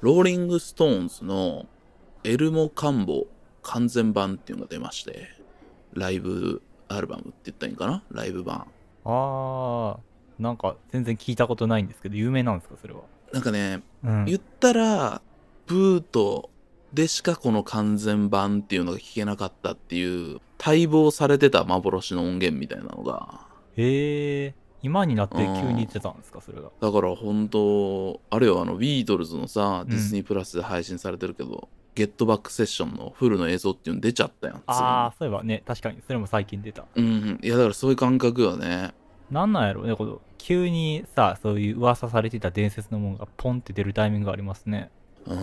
ローリング・ストーンズのエル・モカンボ完全版っていうのが出まして、ライブアルバムって言ったらいいんかな？ライブ版。あーなんか全然聞いたことないんですけど有名なんですかそれは？なんかね、うん。言ったら、ブートでしかこの完全版っていうのが聞けなかったっていう、待望されてた幻の音源みたいなのが、へえ今になって急に出たんですかそれが。だから本当あれよあのビートルズのさん。ディズニープラスで配信されてるけど、ゲットバックセッションのフルの映像っていうの出ちゃったやんああそういえばね確かに。それも最近出た。うんいやだからそういう感覚よね。なんなんやろうねこの急にさそういう噂されてた伝説のものがポンって出るタイミングがありますね。う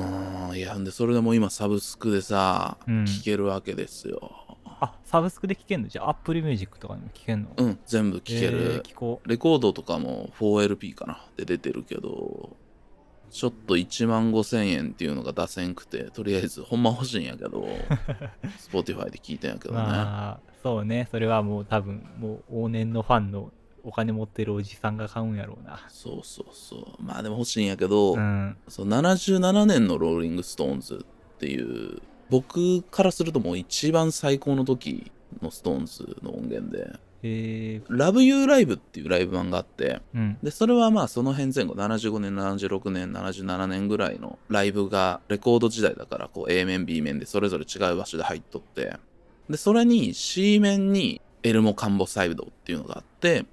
ん。いやんでそれでもう今サブスクでさ、うん。聴けるわけですよあサブスクで聴けんの？じゃあ Apple Music とかにも聴けんの？うん全部聴ける、えー聞こレコードとかも 4LP かなで出てるけどちょっと1万5000円っていうのが出せんくてとりあえずほんま欲しいんやけど Spotify で聞いたんやけどね、まあそうね。それはもう多分もう往年のファンのお金持ってるおじさんが買うんやろうな。そうそうそう。まあでも欲しいんやけど、うん。そう77年のローリング・ストーンズっていう僕からするともう一番最高の時のストーンズの音源でえ「Love You Live」っていうライブ版があってー、うん。でそれはまあその辺前後75年76年77年ぐらいのライブがレコード時代だからこう A 面 B 面でそれぞれ違う場所で入っとってでそれに C 面にエル・モカンボサイドっていうのがあって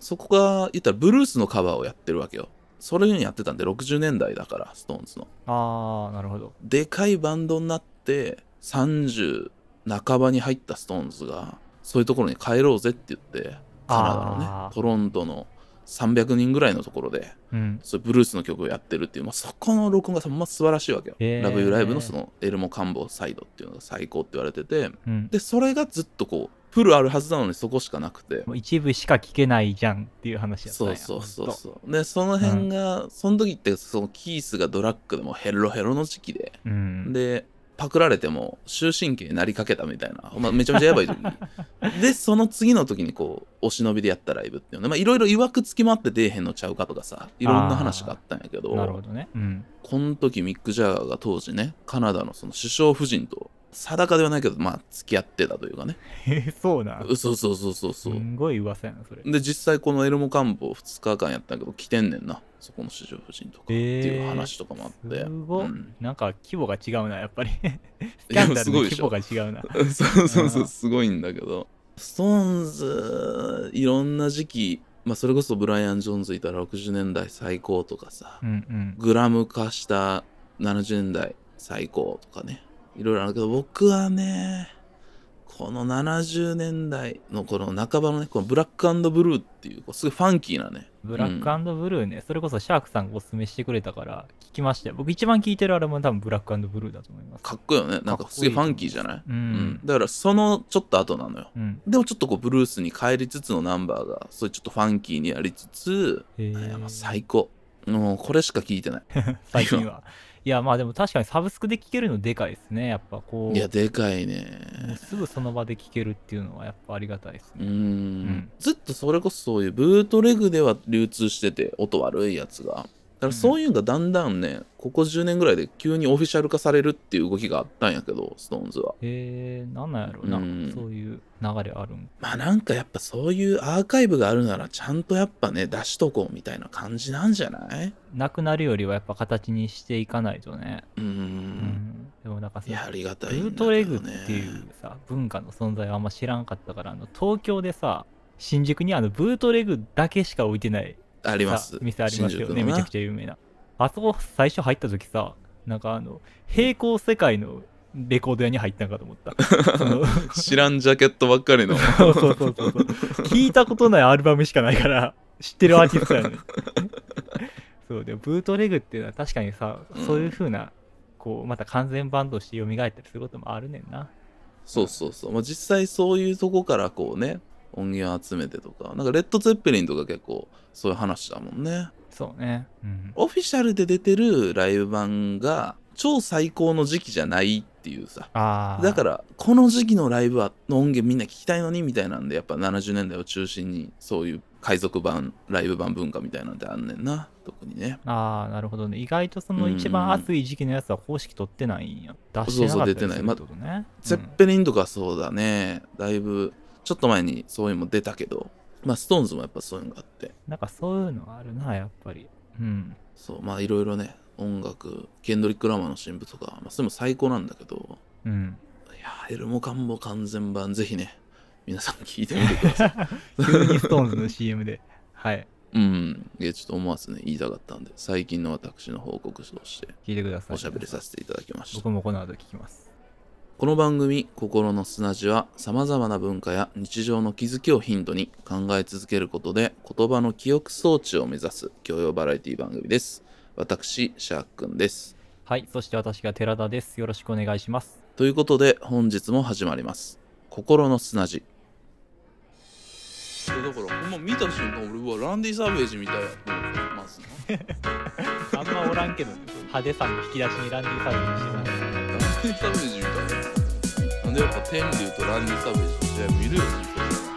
そこが言ったらブルースのカバーをやってるわけよ。それにやってたんで60年代だからストーンズの。ああなるほど。でかいバンドになって30半ばに入ったストーンズがそういうところに帰ろうぜって言ってカナダのねトロントの300人ぐらいのところでうん。そブルースの曲をやってるっていう、まあ、そこの録音がま素晴らしいわけよ。ラブユーライブのそのエルモ・カンボサイドっていうのが最高って言われててうん。でそれがずっとこうフルあるはずなのにそこしかなくて。一部しか聞けないじゃんっていう話やったんやそうそうそうそう。でその辺が、その時ってそのキースがドラッグでもヘロヘロの時期で。うん。でパクられても終身刑になりかけたみたいな、まあ、めちゃめちゃやばい時に。でその次の時にこうお忍びでやったライブっていうの。ねまあいろいろ曰くつきもあって出えへんのちゃうかとかさいろんな話があったんやけどなるほどね。うん。この時ミック・ジャガーが当時ねカナダのその首相夫人と定かではないけどまあ付き合ってたというかね。えそうなん？そうそうそうそうそう。すんごい噂やなそれ。で実際このエルモカンボ2日間やったんやけど来てんねんなそこの首相夫人とかっていう話とかもあって、すごい、うん。なんか規模が違うなやっぱり。スキやャンダルの規模が違うな。そうそうそうう、ん。すごいんだけど。ストーンズ、いろんな時期、まあ、それこそブライアン・ジョーンズいたら60年代最高とかさ、うんうん。グラム化した70年代最高とかね、いろいろあるけど、僕はね、この70年代のこの半ばのね、このブラックブルーっていう、すごいファンキーなね、ブラックブルーね、それこそシャークさんがおすすめしてくれたから聞きましたよ。僕一番聞いてるアルバムは多分ブラックブルーだと思います。かっこいいよね。なんかす。げえファンキーじゃない？うん。だからそのちょっと後なのよ。うん。でもちょっとこうブルースに帰りつつのナンバーがそういうちょっとファンキーにやりつつ、最高。もうこれしか聞いてない。最近はいやまあでも確かにサブスクで聴けるのでかいですね。やっぱこう。いやでかいね。すぐその場で聴けるっていうのはやっぱありがたいですうーねんん。ずっとそれこそそういうブートレグでは流通してて音悪いやつが。だからそういうのがだんだんねここ10年ぐらいで急にオフィシャル化されるっていう動きがあったんやけどストーンズは。へえなんなんやろうな、うん。そういう流れあるん？まあなんかやっぱそういうアーカイブがあるならちゃんとやっぱね出しとこうみたいな感じなんじゃない？なくなるよりはやっぱ形にしていかないとね。うーうん。んでもなんかさブートレグっていうさ文化の存在はあんま知らんかったからあの東京でさ新宿にあのブートレグだけしか置いてないさあります。店ありますよね。めちゃくゃちゃ有名な。あそこ最初入った時さなんかあの平行世界のレコード屋に入ったんかと思った。知らんジャケットばっかりの。そうそうそうそう聞いたことないアルバムしかないから知ってるアーティストやね。そうでもブートレグっていうのは確かにさ、うんそういう風なこうまた完全版として蘇ったりすることもあるねんな。そうそうそう、まあ、実際そういうとこからこうね音源集めてとか。なんかレッド・ゼッペリンとか結構そういう話だもんね。そうね。うん。オフィシャルで出てるライブ版が超最高の時期じゃないっていうさ。ああだからこの時期のライブはの音源みんな聞きたいのにみたいなんでやっぱ70年代を中心にそういう海賊版ライブ版文化みたいなんてあんねんな。特にね。ああなるほどね。意外とその一番熱い時期のやつは公式取ってないんや。出してなかったりするってことね。ツェッペリンとかそうだね。だいぶちょっと前にそういうのも出たけどまあストーンズもやっぱそういうのがあって。なんかそういうのがあるなやっぱり。うん。そうまあいろいろね音楽ケンドリック・ラマーの新譜とか、まあ、それも最高なんだけどうん。いやーエル・モカンボ完全版ぜひね皆さん聞いてみてください。急にストーンズの CM で。はい。うん。いやちょっと思わずね言いたかったんで最近の私の報告書として聞いてください。おしゃべりさせていただきました。僕もこの後聞きますこの番組「心の砂地」はさまざまな文化や日常の気づきをヒントに考え続けることで言葉の記憶装置を目指す教養バラエティ番組です。私シャークくんです。はいそして私が寺田です。よろしくお願いします。ということで本日も始まります。心の砂地。だからほんま見た瞬間俺うわランディ・サーベージみたいやと思ってますな。あんまおらんけどね派手さの引き出しにランディサービスしてたランディ・サーベージみたいや。なんでやっぱ天竜とランディ・サーベージの試合見るよ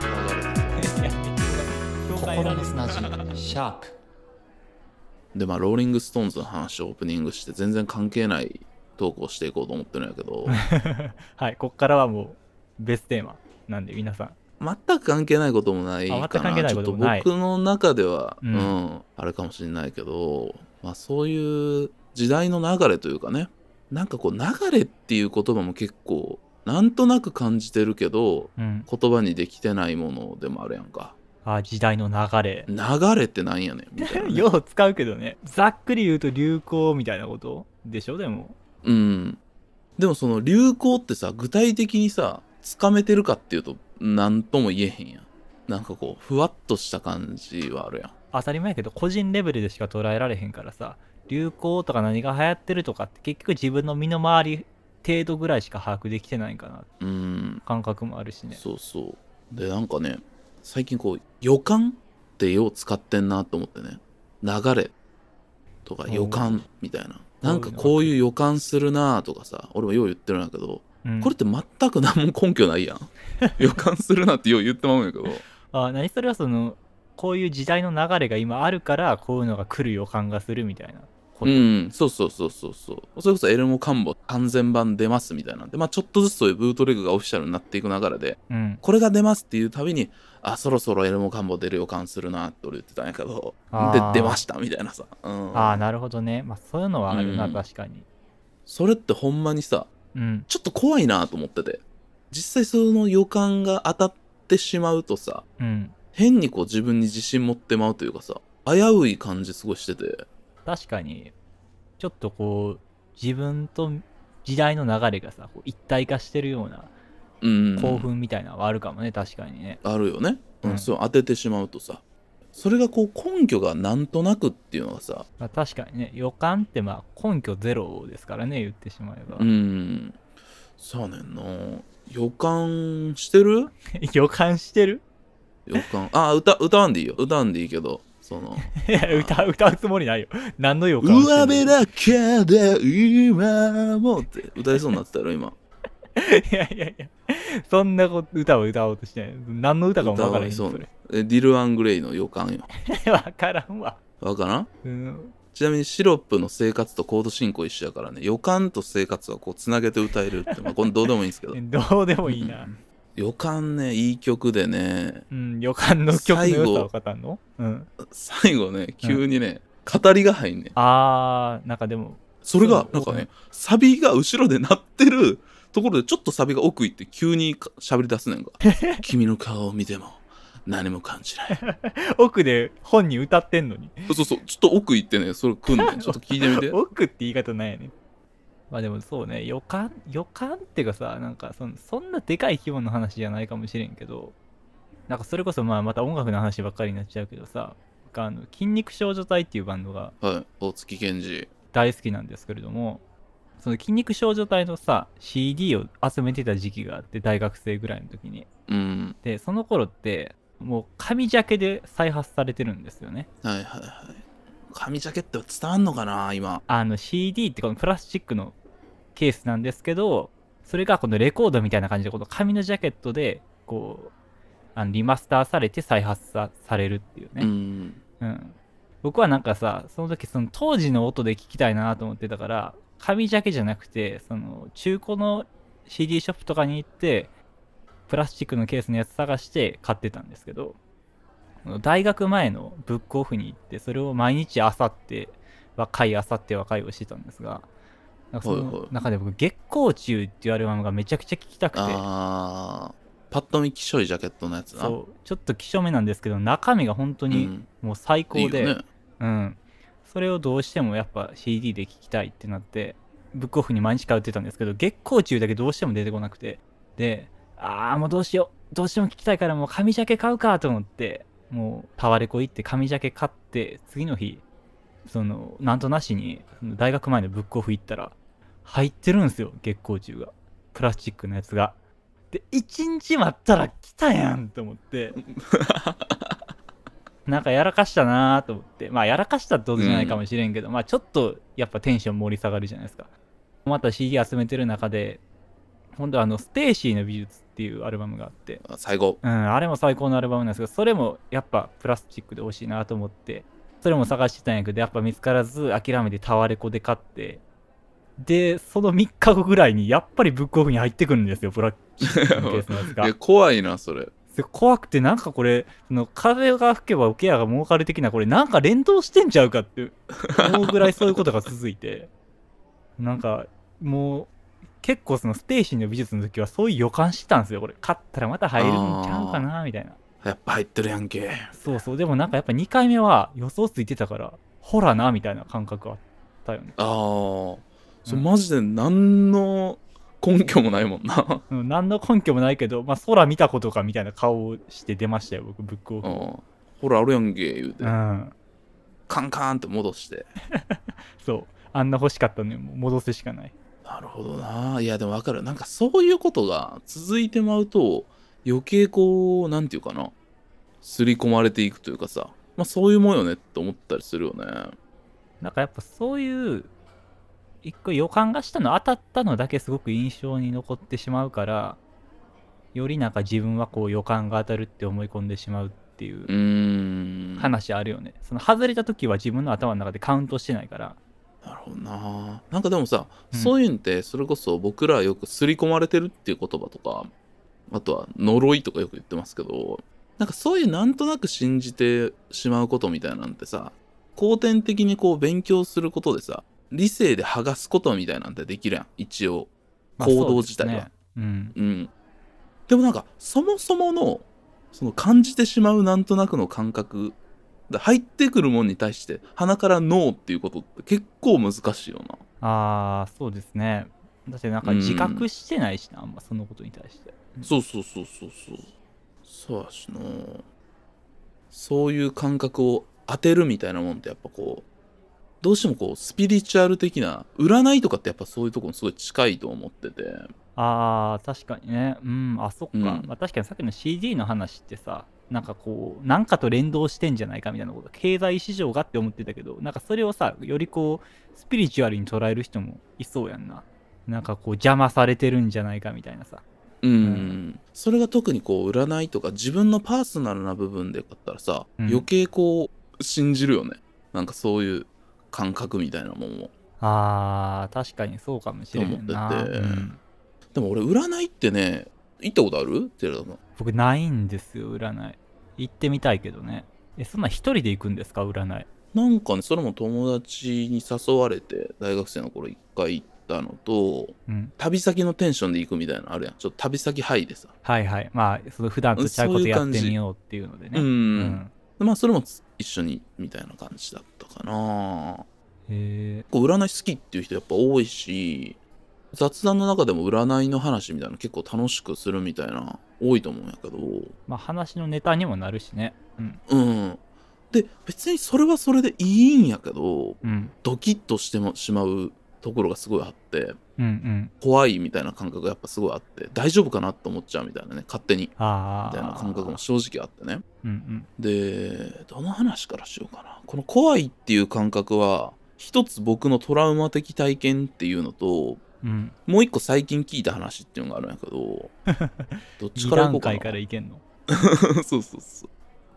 流れて心の砂地シャープでまあローリング・ストーンズの話をオープニングして全然関係ないトークをしていこうと思ってるんやけど。はいこっからはもうベストテーマなんで皆さん。全く関係ないこともないかな。ないちょっとこともない。僕の中では、ううんんあれかもしれないけど、まあ、そういう時代の流れというかね。なんかこう流れっていう言葉も結構なんとなく感じてるけどうん。言葉にできてないものでもあるやんか。あ時代の流れ。流れってなんやねんみたいな、ね、よう使うけどね。ざっくり言うと流行みたいなこと？でしょでも。うん。でもその流行ってさ具体的にさつかめてるかっていうと何とも言えへんやん。なんかこうふわっとした感じはあるやん。当たり前やけど個人レベルでしか捉えられへんからさ流行とか何が流行ってるとかって結局自分の身の回り程度ぐらいしか把握できてないんかな。うん。感覚もあるしね。そうそう。でなんかね最近こう予感ってよう使ってんなと思ってね。流れとか予感みたいな。なんかこういう予感するなとかさ俺もよう言ってるんやけどうん。これって全く何も根拠ないやん。予感するなってよう言ってまうんやけど。あ何それはそのこういう時代の流れが今あるからこういうのが来る予感がするみたいなうん。そうそうそうそうそう。それこそエルモカンボ完全版出ますみたいなんでまあちょっとずつそういうブートレグがオフィシャルになっていく流れでうん。これが出ますっていうたびにあそろそろエルモカンボ出る予感するなって俺言ってたんやけどで出ましたみたいなさ、うん、ああなるほどね。まあそういうのはあるな、うん。確かに。それってほんまにさうん。ちょっと怖いなと思ってて。実際その予感が当たってしまうとさうん。変にこう自分に自信持ってまうというかさ危うい感じすごいしてて確かにちょっとこう自分と時代の流れがさこう一体化してるようなうん興奮みたいなのはあるかもね、確かにね。あるよね、うん。うんそう当ててしまうとさ。それがこう根拠がなんとなくっていうのがさ。まあ、確かにね予感ってまあ根拠ゼロですからね言ってしまえば、うん。そうねんな予感してる？予感してる？予感。あ歌歌わんでいいよ。歌わんでいいけどその。いや歌う歌うつもりないよ。何の予感上辺だけで今もって。歌いそうになってたやろ今。いやいやいや。そんなこと歌を歌おうとしてない。何の歌かも分からへんそうそれ。えディル・アングレイの予感よ。分からんわ。わからん？うん。ちなみにシロップの生活とコード進行一緒やからね。予感と生活はこうつなげて歌えるって。まあこれどうでもいいんですけど。どうでもいいな予感ねいい曲でね。うん予感の曲の良さを語んの？うん。最後ね急にね、語りが入んねん。あーなんかでもそれがなんかねサビが後ろで鳴ってるところでちょっとサビが奥行って急にか喋り出すねんか。君の顔を見ても何も感じない。奥で本人歌ってんのに。そうそうちょっと奥行ってねそれ来んねん。ちょっと聞いてみて。奥って言い方ないやねまあでもそうね予感予感っていうかさなんかそんそんなでかい規模の話じゃないかもしれんけどなんかそれこそまあまた音楽の話ばっかりになっちゃうけどさ僕あの筋肉少女隊っていうバンドがはい大月健二。大好きなんですけれどもその筋肉少女隊のさ CD を集めてた時期があって大学生ぐらいの時に。うん。でその頃ってもう紙ジャケで再発されてるんですよね。はいはいはい紙ジャケット伝わんのかな今。あの CD ってこのプラスチックのケースなんですけどそれがこのレコードみたいな感じでこの紙のジャケットでこうあのリマスターされて再発さされるっていうね、うん。うん。僕はなんかさ、その時その当時の音で聞きたいなと思ってたから、紙ジャケじゃなくて、その中古の CD ショップとかに行って、プラスチックのケースのやつ探して買ってたんですけど、大学前のブックオフに行って、それを毎日あさって、若いあさって若いをしてたんですが、その中で僕、月光中っていうアルバムがめちゃくちゃ聴きたくて、あー。パッと見きしょいジャケットのやつな。そう、ちょっときしょめなんですけど、中身が本当にん。もう最高で、いいよね。うん。それをどうしてもやっぱ CD で聴きたいってなって、ブックオフに毎日通ってたんですけど、月光中だけどうしても出てこなくて。で、あーもうどうしよう。どうしても聴きたいからもう紙ジャケ買うかと思って、もうタワレコ行って紙ジャケ買って、次の日、その、なんとなしに、大学前のブックオフ行ったら、入ってるんですよ、月光中が。プラスチックのやつが。で、一日待ったら来たやんと思って。なんかやらかしたなと思って。まあやらかしたってことじゃないかもしれんけど、まあちょっとやっぱテンション盛り下がるじゃないですか。また CD 集めてる中で、今度はあの、ステイシーの美術っていうアルバムがあって、あ最後うん、あれも最高のアルバムなんですけど、それもやっぱプラスチックで欲しいなと思って、それも探してたんやけど、やっぱ見つからず諦めてタワレコで買って、で、その3日後ぐらいにやっぱりブックオフに入ってくるんですよ、プラスチックのケースのやつが。怖いなそれ。で怖くてなんかこれその風が吹けば桶屋が儲かる的なこれなんか連動してんちゃうかって思うぐらいそういうことが続いて。なんかもう結構そのステーシーの美術の時はそういう予感してたんですよこれ。勝ったらまた入るんちゃうかなみたいな。やっぱ入ってるやんけ。そうそう。でもなんかやっぱ2回目は予想ついてたからほらなみたいな感覚あったよね。ああそれうんマジで何の根拠もないもんな。うん。何の根拠もないけど、まあ、空見たことかみたいな顔をして出ましたよ僕ブックオフうんほらあるやんけ言うて。うん。カンカンって戻して。そう。あんな欲しかったのに戻すしかないなるほどな。いやでも分かる。なんかそういうことが続いてまうと余計こうなんていうかな。刷り込まれていくというかさ。まあそういうもんよねって思ったりするよね。なんかやっぱそういう一個予感がしたの当たったのだけすごく印象に残ってしまうからよりなんか自分はこう予感が当たるって思い込んでしまうっていう話あるよね、その外れた時は自分の頭の中でカウントしてないからな。るほどななんかでもさ、うん。そういうんってそれこそ僕らはよく刷り込まれてるっていう言葉とかあとは呪いとかよく言ってますけどなんかそういうなんとなく信じてしまうことみたいなんてさ後天的にこう勉強することでさ理性で剥がすことみたいなんてできるやん。一応まあ行動自体は、そうですねうん。うん。でもなんかそもそものその感じてしまうなんとなくの感覚で入ってくるもんに対して鼻からノーっていうことって結構難しいよな。ああそうですね。だってなんか自覚してないしな、あんまそのことに対して。そうそうそうそうそう。そうやしな。そういう感覚を当てるみたいなもんってやっぱこうどうしてもこうスピリチュアル的な占いとかってやっぱそういうところにすごい近いと思ってて。あー確かにね。うんあそっか、うん。まあ、確かにさっきの CD の話ってさなんかこうなんかと連動してんじゃないかみたいなこと経済市場がって思ってたけどなんかそれをさよりこうスピリチュアルに捉える人もいそうやんな。なんかこう邪魔されてるんじゃないかみたいなさ。うん、うん。それが特にこう占いとか自分のパーソナルな部分でだったらさ、うん。余計こう信じるよね。なんかそういう感覚みたいなもんもあー確かにそうかもしれんな、と思ってて。うん。でも俺占いってね行ったことある？さん。僕ないんですよ占い。行ってみたいけどね。えそんな一人で行くんですか？占い。なんかねそれも友達に誘われて大学生の頃一回行ったのとうん。旅先のテンションで行くみたいなのあるやん。ちょっと旅先ハイでさ。はいはい。まあその普段と違うことやってみようっていうのでね。うん、うん。まあそれも一緒にみたいな感じだったかな。へえこう占い好きっていう人やっぱ多いし雑談の中でも占いの話みたいなの結構楽しくするみたいな多いと思うんやけど。まあ話のネタにもなるしね。うん。うん。で別にそれはそれでいいんやけどうん。ドキッとしてもしまうところがすごいあってうんうん。怖いみたいな感覚がやっぱすごいあって大丈夫かなと思っちゃうみたいなね。勝手に。みたいな感覚も正直あってね。うんうん。でどの話からしようかな。この怖いっていう感覚は一つ僕のトラウマ的体験っていうのとうん。もう一個最近聞いた話っていうのがあるんやけど どっち2から行こうかな。段階からいけんの？そうそうそ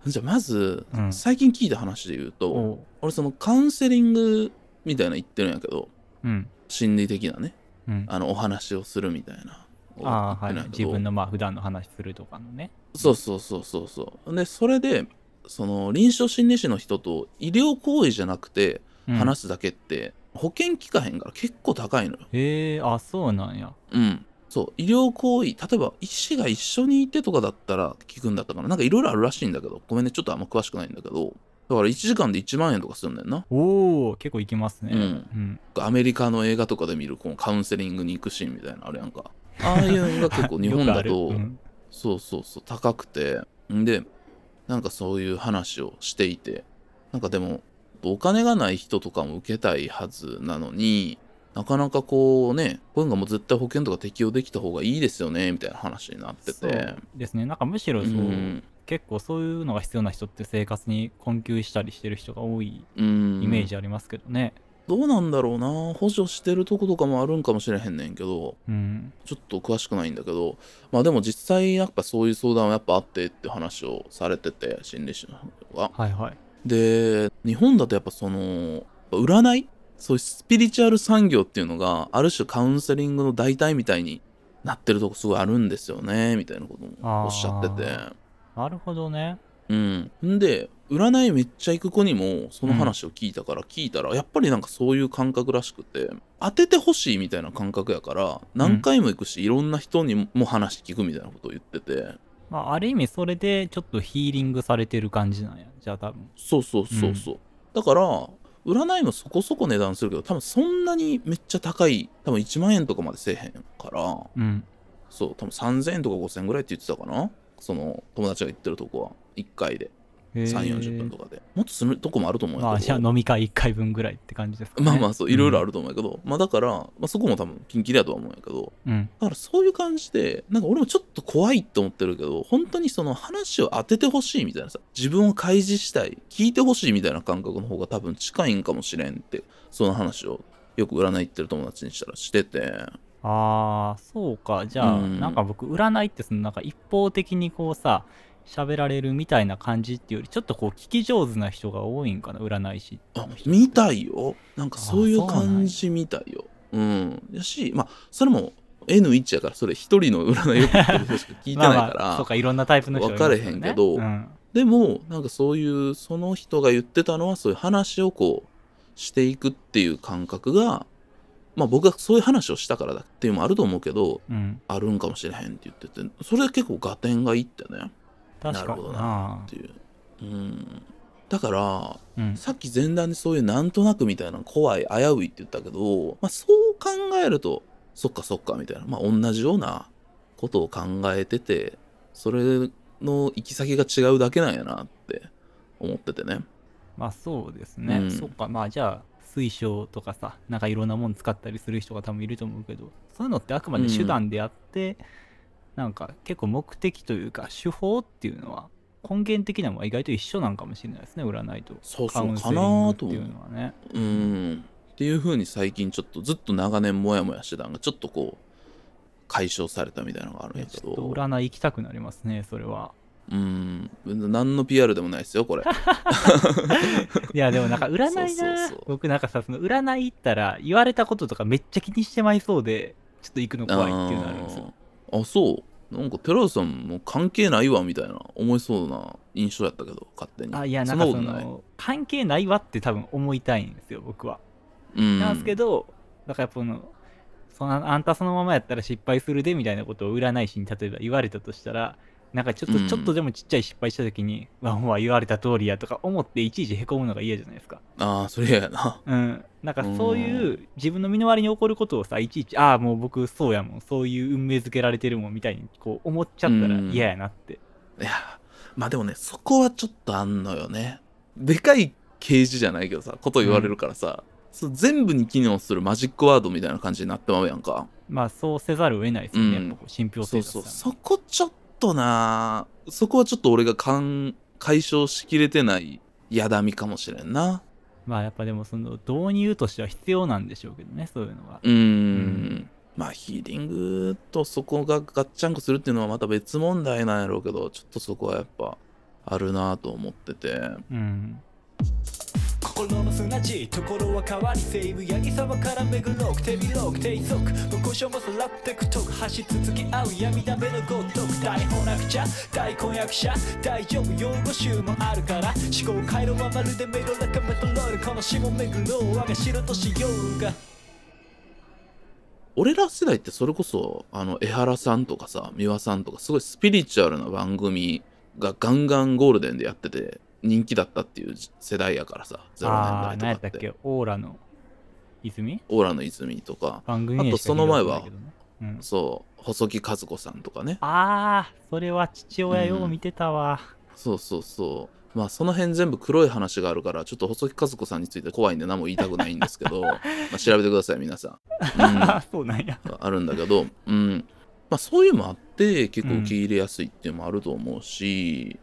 う。じゃあまず、うん。最近聞いた話で言うと俺そのカウンセリングみたいなの言ってるんやけどうん。心理的なねうん。あのお話をするみたいなああはい。自分のまあ普段の話するとかのね。そうそうそうそうそう。でそれでその臨床心理士の人と医療行為じゃなくてうん。話すだけって、保険効かへんから結構高いのよ。へえあそうなんや。うん。そう。医療行為例えば医師が一緒にいてとかだったら聞くんだったかな。なんかいろいろあるらしいんだけどごめんね。ちょっとあんま詳しくないんだけど。だから1時間で1万円とかするんだよなおお結構いきますね。うん。うん。アメリカの映画とかで見るこのカウンセリングに行くシーンみたいなのあるやんか。ああいうのが結構日本だとうん。そうそうそう高くて。んでなんかそういう話をしていて。なんかでもお金がない人とかも受けたいはずなのになかなかこうねこういうのがもう絶対保険とか適用できた方がいいですよねみたいな話になってそうてですね。なんかむしろそう、うん。結構そういうのが必要な人って生活に困窮したりしてる人が多いうん。イメージありますけどね。どうなんだろうな。補助してるとことかもあるんかもしれへんねんけどうん。ちょっと詳しくないんだけどまあでも実際やっぱそういう相談はやっぱあってって話をされてて心理師の方がはいはいで日本だとやっぱその占い？そういうスピリチュアル産業っていうのがある種カウンセリングの代替みたいになってるとこすごいあるんですよねみたいなこともおっしゃってて。なるほどね。うん。んで占いめっちゃ行く子にもその話を聞いたから聞いたら、やっぱりなんかそういう感覚らしくて当ててほしいみたいな感覚やから何回も行くし、いろんな人にも話聞くみたいなことを言っててまあある意味それでちょっとヒーリングされてる感じなんや。じゃあ多分。そうそうそうそう、だから占いもそこそこ値段するけど多分そんなにめっちゃ高い多分1万円とかまでせえへんから。うん。そう多分3000円とか5000円ぐらいって言ってたかな。その友達が行ってるとこは。1回で3 4 0分とかで。もっとするとこもあると思うまあじゃあ飲み会1回分ぐらいって感じですかね。まあまあそういろいろあるると思うけど、まあだから、まあ、そこも多分ピンキリだとは思うんやけど。うん。だからそういう感じでなんか俺もちょっと怖いって思ってるけど本当にその話を当ててほしいみたいなさ自分を開示したい聞いてほしいみたいな感覚の方が多分近いんかもしれんってその話をよく占い行ってる友達にしたらしてて。ああそうか。じゃあ、うん。なんか僕占いってそのなんか一方的にこうさ喋られるみたいな感じっていうよりちょっとこう聞き上手な人が多いんかな占い師。あ見たいよ。なんかそういう感じみたいよ。うんやしまあそれも N1 やからそれ一人の占いよく言ってる人しか聞いてないから、まあまあそうかいろんなタイプの人分かれへんけどうん。でもなんかそういうその人が言ってたのはそういう話をこうしていくっていう感覚がまあ僕がそういう話をしたからだっていうのもあると思うけどうん、あるんかもしれへんって言っててそれで結構合点がいいってねなるほどな。なっていう。うん。だからうん。さっき前段でそういうなんとなくみたいな怖い危ういって言ったけど、まあ、そう考えるとそっかそっかみたいな。まあ同じようなことを考えててそれの行き先が違うだけなんやなって思っててね。まあそうですね、うん。そっか。まあじゃあ水晶とかさなんかいろんなもの使ったりする人が多分いると思うけどそういうのってあくまで手段であって、なんか結構目的というか手法っていうのは根源的なのは意外と一緒なんかもしれないですね占いと。そうカウンセそうかなリングっていううのはね。うん。っていう風に最近ちょっとずっと長年モヤモヤしてたのがちょっとこう解消されたみたいなのがあるんいやちょっとやけど占い行きたくなりますねそれは。うん。何の PR でもないですよこれ。いやでもなんか占いな。僕なんかさその占い行ったら言われたこととかめっちゃ気にしてまいそうでちょっと行くの怖いっていうのあるんですよあそう。なんか寺田さんも関係ないわみたいな思いそうな印象やったけど勝手に。あいやなんかその関係ないわって多分思いたいんですよ僕は、うん。なんですけどだからやっぱこのそのあんたそのままやったら失敗するでみたいなことを占い師に例えば言われたとしたらなんかちょっと、うん。ちょっとでもちっちゃい失敗した時にわもう言われた通りやとか思っていちいちへこむのが嫌じゃないですか。ああそれ嫌やな。うん。なんかそういう自分の身の回りに起こることをさいちいちああもう僕そうやもん。そういう運命づけられてるもんみたいにこう思っちゃったらうん。嫌やなって、いやまあでもねそこはちょっとあんのよね。でかい啓示じゃないけどさこと言われるからさ、そう全部に機能するマジックワードみたいな感じになってまうやんか。まあそうせざるを得ないですよね、うん。やっぱこう信憑そう性がさ。そう。そこちょっとなそこはちょっと俺が解消しきれてないやだみかもしれんな。まあやっぱでもその導入としては必要なんでしょうけどねそういうのは。うーん。まあヒーリングとそこがガッチャンコするっていうのはまた別問題なんやろうけどちょっとそこはやっぱあるなと思ってて。うん心の砂地ところは変わり西武八木沢から巡ろう手広く低速無故障もさらってくとく走り続き合う闇だめのごとく大翻訳者大婚約者大丈夫用語集もあるから思考回路はまるでメロラカメトロールこの下巡ろう我が城としようが。俺ら世代ってそれこそあの江原さんとかさ美輪さんとかすごいスピリチュアルな番組がガンガンゴールデンでやってて。人気だったっていう世代やからさ0ああ年代とかって。何やったっけ？オーラの泉？オーラの泉とか。番組あとその前はうん、そう細木和子さんとかね。ああそれは父親よう見てたわ、そうそうそう。まあその辺全部黒い話があるからちょっと細木和子さんについて怖いんで何も言いたくないんですけど まあ調べてください皆さん、うん。あ そうなんや。あるんだけど、うん。まあそういうのもあって、結構受け入れやすいっていうのもあると思うし、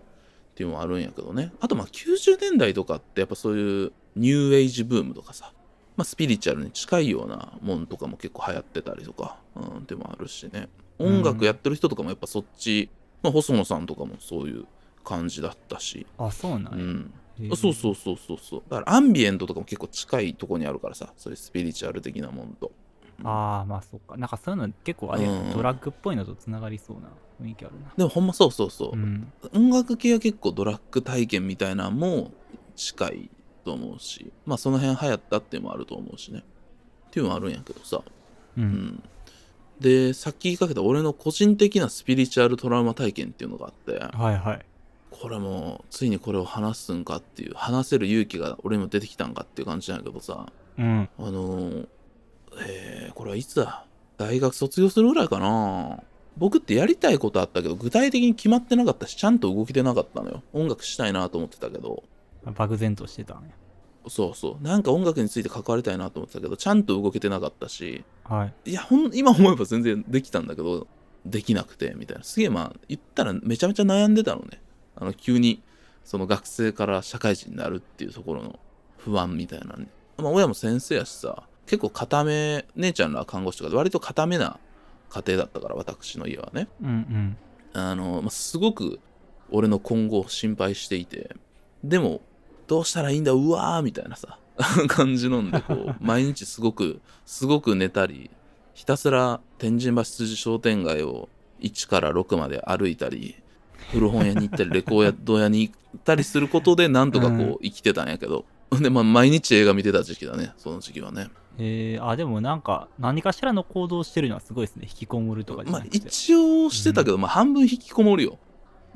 っていうのもあるんやけどね。あとまあ90年代とかってやっぱそういうニューエイジブームとかさ、まあスピリチュアルに近いようなもんとかも結構流行ってたりとか、うん、っていうのもあるしね。音楽やってる人とかもやっぱそっち、まあ細野さんとかもそういう感じだったし、あそうなんや、うん。そうそうそうそうそう。だからアンビエントとかも結構近いとこにあるからさ、そういうスピリチュアル的なもんと。ああまあそっかなんかそういうの結構あれうんドラッグっぽいのとつながりそうな雰囲気あるな。でもほんまそうそうそう。うん。音楽系は結構ドラッグ体験みたいなのも近いと思うし。まあその辺流行ったっていうのもあると思うしね。っていうのもあるんやけどさ。ううん。んでさっき言いかけた俺の個人的なスピリチュアルトラウマ体験っていうのがあって。はいはい。これもついにこれを話すんかっていう話せる勇気が俺にも出てきたんかっていう感じなんやけどさ。うん。あのーえー、これはいつだ？大学卒業するぐらいかな僕ってやりたいことあったけど具体的に決まってなかったしちゃんと動きてなかったのよ。音楽したいなと思ってたけど。漠然としてたんやそうそう。なんか音楽について関わりたいなと思ってたけどちゃんと動けてなかったし。はい。いやほん今思えば全然できたんだけどできなくてみたいな。すげえまあ言ったらめちゃめちゃ悩んでたのね。あの急にその学生から社会人になるっていうところの不安みたいなねまあ親も先生やしさ結構固め姉ちゃんらは看護師とかで割と固めな家庭だったから私の家はね。うんうん。あの、まあ、すごく俺の今後を心配していてでもどうしたらいいんだうわーみたいなさ 感じなんでこう 毎日すごくすごく寝たりひたすら天神橋筋商店街を1から6まで歩いたり古本屋に行ったりレコード屋に行ったりすることでなんとかこうん。う生きてたんやけど、でまあ毎日映画見てた時期だねその時期はね。えー、あでもなんか何かしらの行動してるのはすごいですね。引きこもるとかじゃまあ一応してたけど、まあ半分引きこもるよ。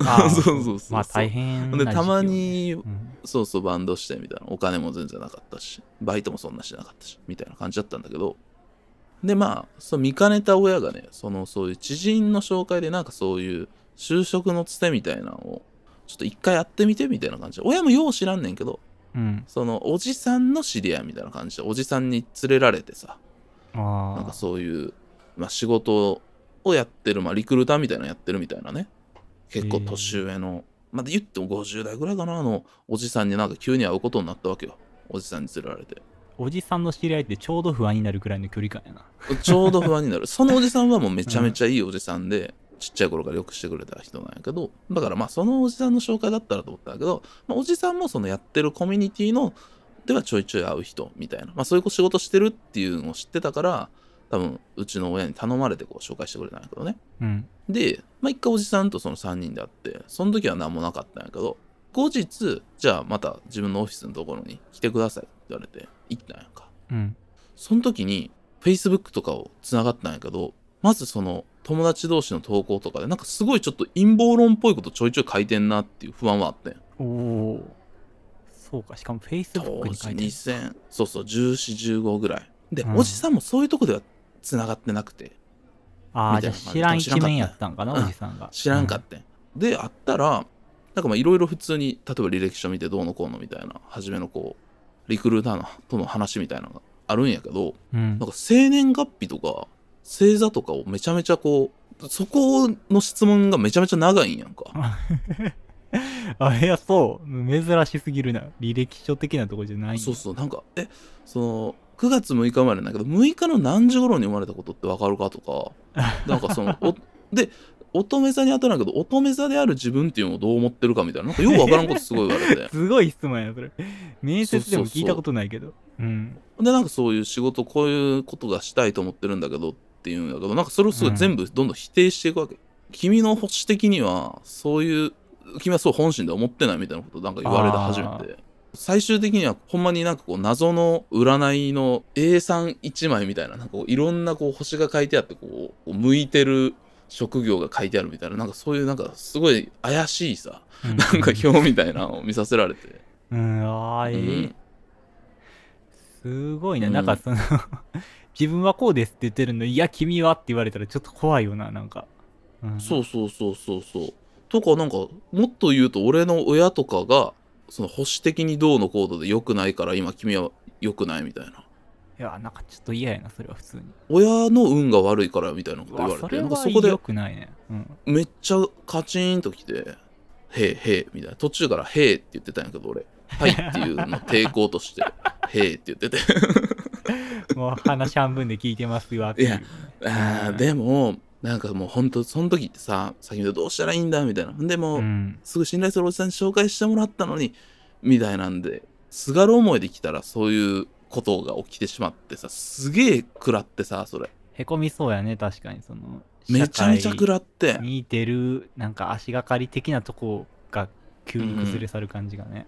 そうそうそうそうまあ大変な時期でたまにうん。そうそうバンドしてみたいな。お金も全然なかったしバイトもそんなしなかったしみたいな感じだったんだけど。でまあそう見かねた親がねそのそういう知人の紹介でなんかそういう就職のつてみたいなのをちょっと一回やってみてみたいな感じ。で親もよう知らんねんけどうん。そのおじさんの知り合いみたいな感じでおじさんに連れられてさなんかそういう、まあ、仕事をやってる、まあ、リクルーターみたいなのやってるみたいなね。結構年上の、まあ、言っても50代ぐらいかなあのおじさんになんか急に会うことになったわけよ。おじさんに連れられて。おじさんの知り合いってちょうど不安になるくらいの距離感やな。ちょうど不安になる。そのおじさんはもうめちゃめちゃいいおじさんで、ちっちゃい頃からよくしてくれた人なんやけどだからまあそのおじさんの紹介だったらと思ったんだけど、まあ、おじさんもそのやってるコミュニティのではちょいちょい会う人みたいな、まあ、そういう仕事してるっていうのを知ってたから多分うちの親に頼まれてこう紹介してくれたんやけどね。うん。で、まあ、一回おじさんとその3人で会ってその時は何もなかったんやけど後日じゃあまた自分のオフィスのところに来てくださいって言われて行ったんやんか。うん。その時に Facebook とかをつながったんやけどまずその友達同士の投稿とかでなんかすごいちょっと陰謀論っぽいことちょいちょい書いてんなっていう不安はあってん。おおそうか。しかも Facebook 当時に書いてある2000そうそう1415ぐらい。で、うん。おじさんもそういうとこではつながってなくてああじ。ゃあ知らん一面やったんかなうん。おじさんが。知らんかってん、で会ったらなんかまあいろいろ普通に例えば履歴書見てどうのこうのみたいな初めのこうリクルーターのとの話みたいなのがあるんやけどうん、なんか生年月日とか星座とかをめちゃめちゃこうそこの質問がめちゃめちゃ長いんやんか。あいやそう珍しすぎるな。履歴書的なとこじゃないそうそう。なんかえその9月6日生まれなんだけど6日の何時頃に生まれたことって分かるかとか。なんかそのお で乙女座に当たらんけど乙女座である自分っていうのをどう思ってるかみたいな。なんかよく分からんことすごい言われて。すごい質問やそれ。面接でも聞いたことないけど。うん。でなんかそういう仕事こういうことがしたいと思ってるんだけどっていうんだけどなんかそれをすごい全部どんどん否定していくわけ、君の星的にはそういう君はそう本心で思ってないみたいなことなんか言われて初めて。最終的にはほんまになんかこう謎の占いの A31 枚みたいななんかこういろんなこう星が書いてあってこうこう向いてる職業が書いてあるみたいななんかそういうなんかすごい怪しいさなんか表みたいなのを見させられて、うんあーえうーん、すごいな、うん。なんかその自分はこうですって言ってるのいや君はって言われたらちょっと怖いよななんか、うん、そうそうそうそうそう。とかなんかもっと言うと俺の親とかがその保守的にどうのコードで良くないから今君は良くないみたいな。いやなんかちょっと嫌やなそれは普通に。親の運が悪いからみたいなこと言われてそれはなんかそこで良くないね、うん、めっちゃカチーンときて「へえへえ」みたいな。途中から「へえ」って言ってたんやけど俺「はい」っていうの抵抗として「へえ」って言ってて もう話半分で聞いてますよっていやあーでもなんかもうほんとその時ってさ先ほどどうしたらいいんだみたいな。でも、うん。すぐ信頼するおじさんに紹介してもらったのにみたいなんですがる思いで来たらそういうことが起きてしまってさすげえ食らってさそれ。へこみそうやね確かにそのめちゃめちゃ食らって。社会に出るなんか足がかり的なとこが急に崩れ去る感じがね、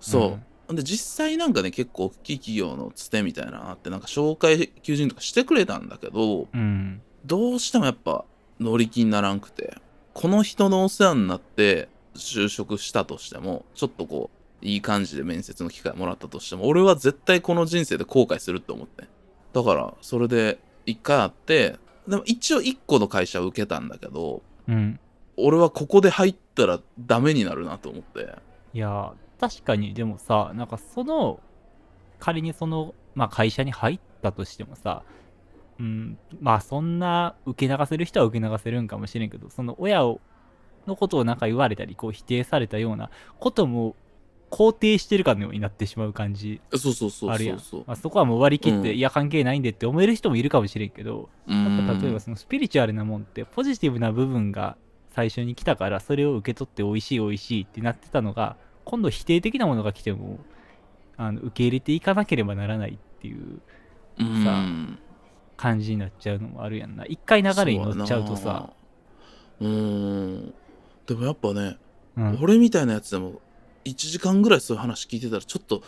そう、で実際なんかね結構大きい企業のつてみたいなのあってなんか紹介求人とかしてくれたんだけどうん。どうしてもやっぱ乗り気にならんくてこの人のお世話になって就職したとしてもちょっとこういい感じで面接の機会もらったとしても俺は絶対この人生で後悔するって思ってだからそれで一回会ってでも一応一個の会社を受けたんだけどうん。俺はここで入ったらダメになるなと思って。いや確かにでもさなんかその仮にその、まあ、会社に入ったとしてもさうんまあそんな受け流せる人は受け流せるんかもしれんけどその親をのことをなんか言われたりこう否定されたようなことも肯定してるかのようになってしまう感じそうそうそうあるやん。まあ、そこはもう割り切って、うん。いや関係ないんでって思える人もいるかもしれんけど、うん。やっぱ例えばそのスピリチュアルなもんってポジティブな部分が最初に来たからそれを受け取って美味しい美味しいってなってたのが今度否定的なものが来てもあの受け入れていかなければならないっていううん感じになっちゃうのもあるやんな。一回流れに乗っちゃうとさ。そうん。でもやっぱね、うん。俺みたいなやつでも1時間ぐらいそういう話聞いてたらちょっと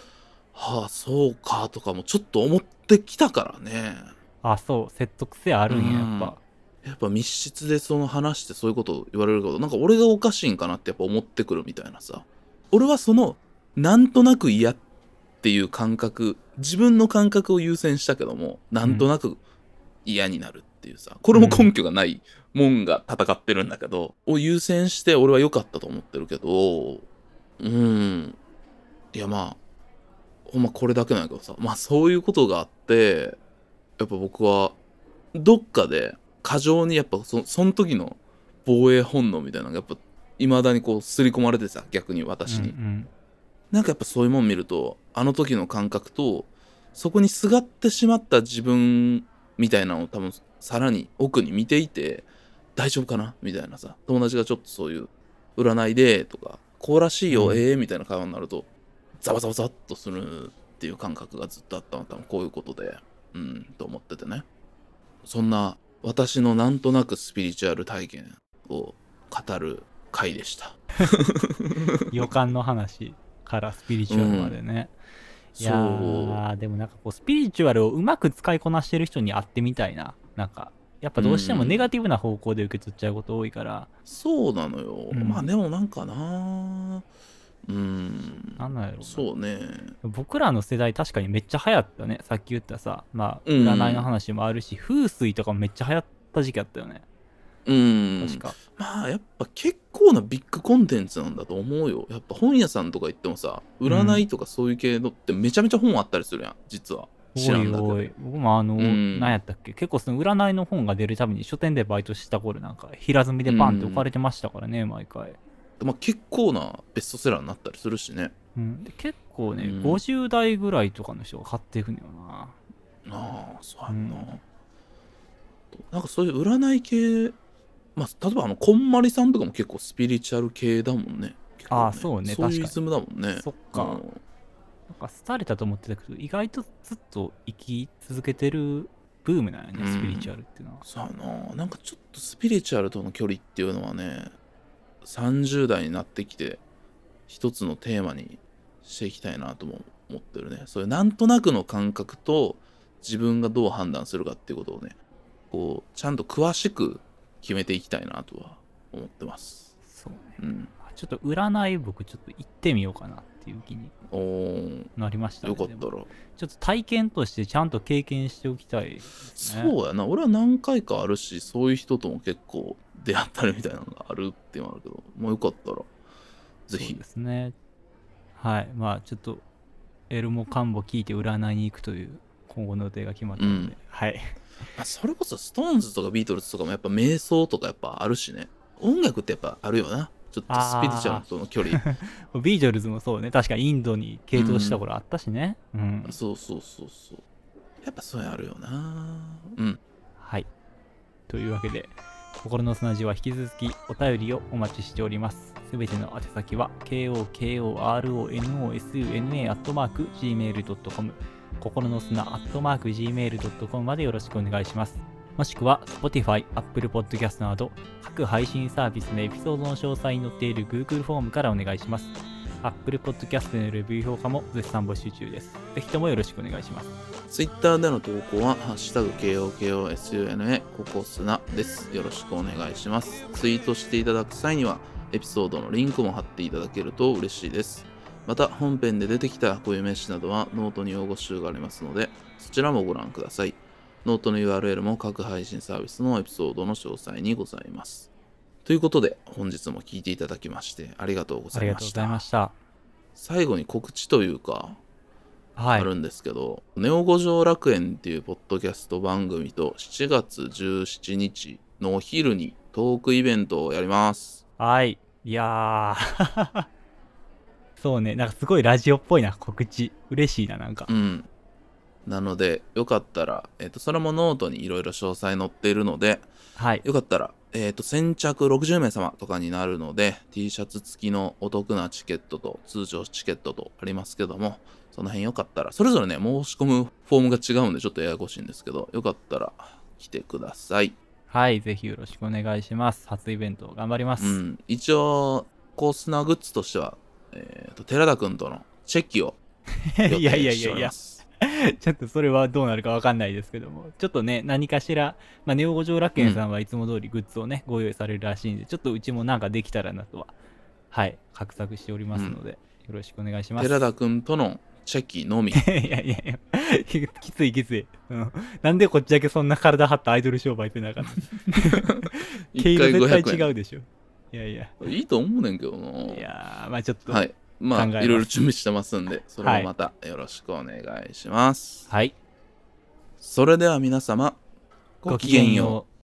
はあそうかとかもちょっと思ってきたからね。あそう説得性あるんややっぱ。やっぱ密室でその話してそういうことを言われるけどなんか俺がおかしいんかなってやっぱ思ってくるみたいなさ俺はそのなんとなく嫌っていう感覚自分の感覚を優先したけどもなんとなく嫌になるっていうさこれも根拠がないもんが戦ってるんだけど、を優先して俺は良かったと思ってるけどうん。いやまあほんまこれだけなんやけどさまあそういうことがあってやっぱ僕はどっかで過剰にやっぱそその時の防衛本能みたいなのがやっぱ未だにこう刷り込まれてさ逆に私に、うんなんかやっぱそういうもん見るとあの時の感覚とそこにすがってしまった自分みたいなのを多分さらに奥に見ていて大丈夫かな？みたいなさ友達がちょっとそういう占いでとかこうらしいよ、うん。ええみたいな会話になるとざわざわざわっとするっていう感覚がずっとあったのは多分こういうことで。うんと思っててね。そんな私のなんとなくスピリチュアル体験を語る回でした。う ん予感の話からスピリチュアルまでね、いやそう。ーでもなんかこうスピリチュアルをうまく使いこなしてる人に会ってみたいな。なんかやっぱどうしてもうん。ネガティブな方向で受け取っちゃうこと多いから、そうなのよ、うん。まあでもなんかなうん。なんなんやろそうね。僕らの世代確かにめっちゃ流行ったね。さっき言ったさまあうん。占いの話もあるし、風水とかもめっちゃ流行った時期あったよねうん。確か、まあやっぱ結構なビッグコンテンツなんだと思うよ。やっぱ本屋さんとか行ってもさ占いとかそういう系のってめちゃめちゃ本あったりするやん実は。知らんだけど僕もあの、うん。何やったっけ？結構その占いの本が出るたびに書店でバイトした頃なんか平積みでバンって置かれてましたからね、毎回、まあ、結構なベストセラーになったりするしね。うん、で結構ね、うん。50代ぐらいとかの人が買っていくのよな。ああそうやんな、うん。なんかそういう占い系まあ例えばあのこんまりさんとかも結構スピリチュアル系だもんね。結構ああそうね。確かに。そういうイズムだもんね。そっか。なんか廃れたと思ってたけど意外とずっと生き続けてるブームなんやね、うん。スピリチュアルっていうのは。さあな。なんかちょっとスピリチュアルとの距離っていうのはね30代になってきて一つのテーマにしていきたいなとも思ってるね。そういうなんとなくの感覚と自分がどう判断するかっていうことをねこうちゃんと詳しく決めていきたいなとは思ってます。そうね。うん。ちょっと占い僕ちょっと行ってみようかなっていう気になりましたね。よかったら。ちょっと体験としてちゃんと経験しておきたいね。そうやな。俺は何回かあるしそういう人とも結構出会ったりみたいなのがあるっていうのもあるけど。もうよかったらぜひ。そうですね。はい。まあちょっとエルモカンボ聞いて占いに行くという今後の予定が決まったので、うん。はいまあそれこそストーンズとかビートルズとかもやっぱ瞑想とかやっぱあるしね。音楽ってやっぱあるよな。ちょっとスピリチュアルとの距離。ビートルズもそうね。確かインドに系統した頃あったしね。うん、そうそうそうそう。やっぱそういうのあるよな。うん。はい。というわけで心の砂地は引き続きお便りをお待ちしております。すべての宛先は kokoronsuna.gmail.com 心の砂アットマーク .gmail.com までよろしくお願いしますもしくは Spotify、Apple Podcast など各配信サービスのエピソードの詳細に載っている Google フォームからお願いします Apple Podcast のレビュー評価も絶賛募集中ですぜひともよろしくお願いします Twitter での投稿は、ハッシュタグ KOKOSUNA ココスナです。よろしくお願いします。ツイートしていただく際には、エピソードのリンクも貼っていただけると嬉しいです。また、本編で出てきた固有名詞などはノートに用語集がありますので、そちらもご覧ください。ノートの URL も各配信サービスのエピソードの詳細にございます。ということで、本日も聞いていただきまして、ありがとうごありがとうございました。ざいました最後に告知というか、はいあるんですけど、ネオ五条楽園っていうポッドキャスト番組と7月17日のお昼にトークイベントをやります。はい。いやー。そうね、なんかすごいラジオっぽいな、告知。嬉しいな、なんかう。ん。なので、よかったら、えっ、と、それもノートにいろいろ詳細載っているので、はい。よかったら、えっ、と、先着60名様とかになるので、T シャツ付きのお得なチケットと通常チケットとありますけども、その辺よかったら、それぞれね、申し込むフォームが違うんで、ちょっとややこしいんですけど、よかったら来てください。はい、ぜひよろしくお願いします。初イベント頑張ります。うん、一応、コースナーグッズとしては、えー、と寺田君とのチェキを予 いやいや定しておいやいや。ちょっとそれはどうなるかわかんないですけども、ちょっとね、何かしら、まあ、ネオ五条楽園さんはいつも通りグッズをね、ご用意されるらしいんで、ちょっとうちもなんかできたらなとは、はい、画策しておりますので、よろしくお願いします。寺田君とのチェキのみ。いやいやいや、ききついきつい、うん。なんでこっちだけそんな体張ったアイドル商売せなあかんの？毛1回色絶対500円。違うでしょ。いやいや、いいと思うねんけどな。いやーまあちょっと、はい。まあ、いろいろ準備してますんで、それもまたよろしくお願いします。はい。それでは皆様、ごきげんよう。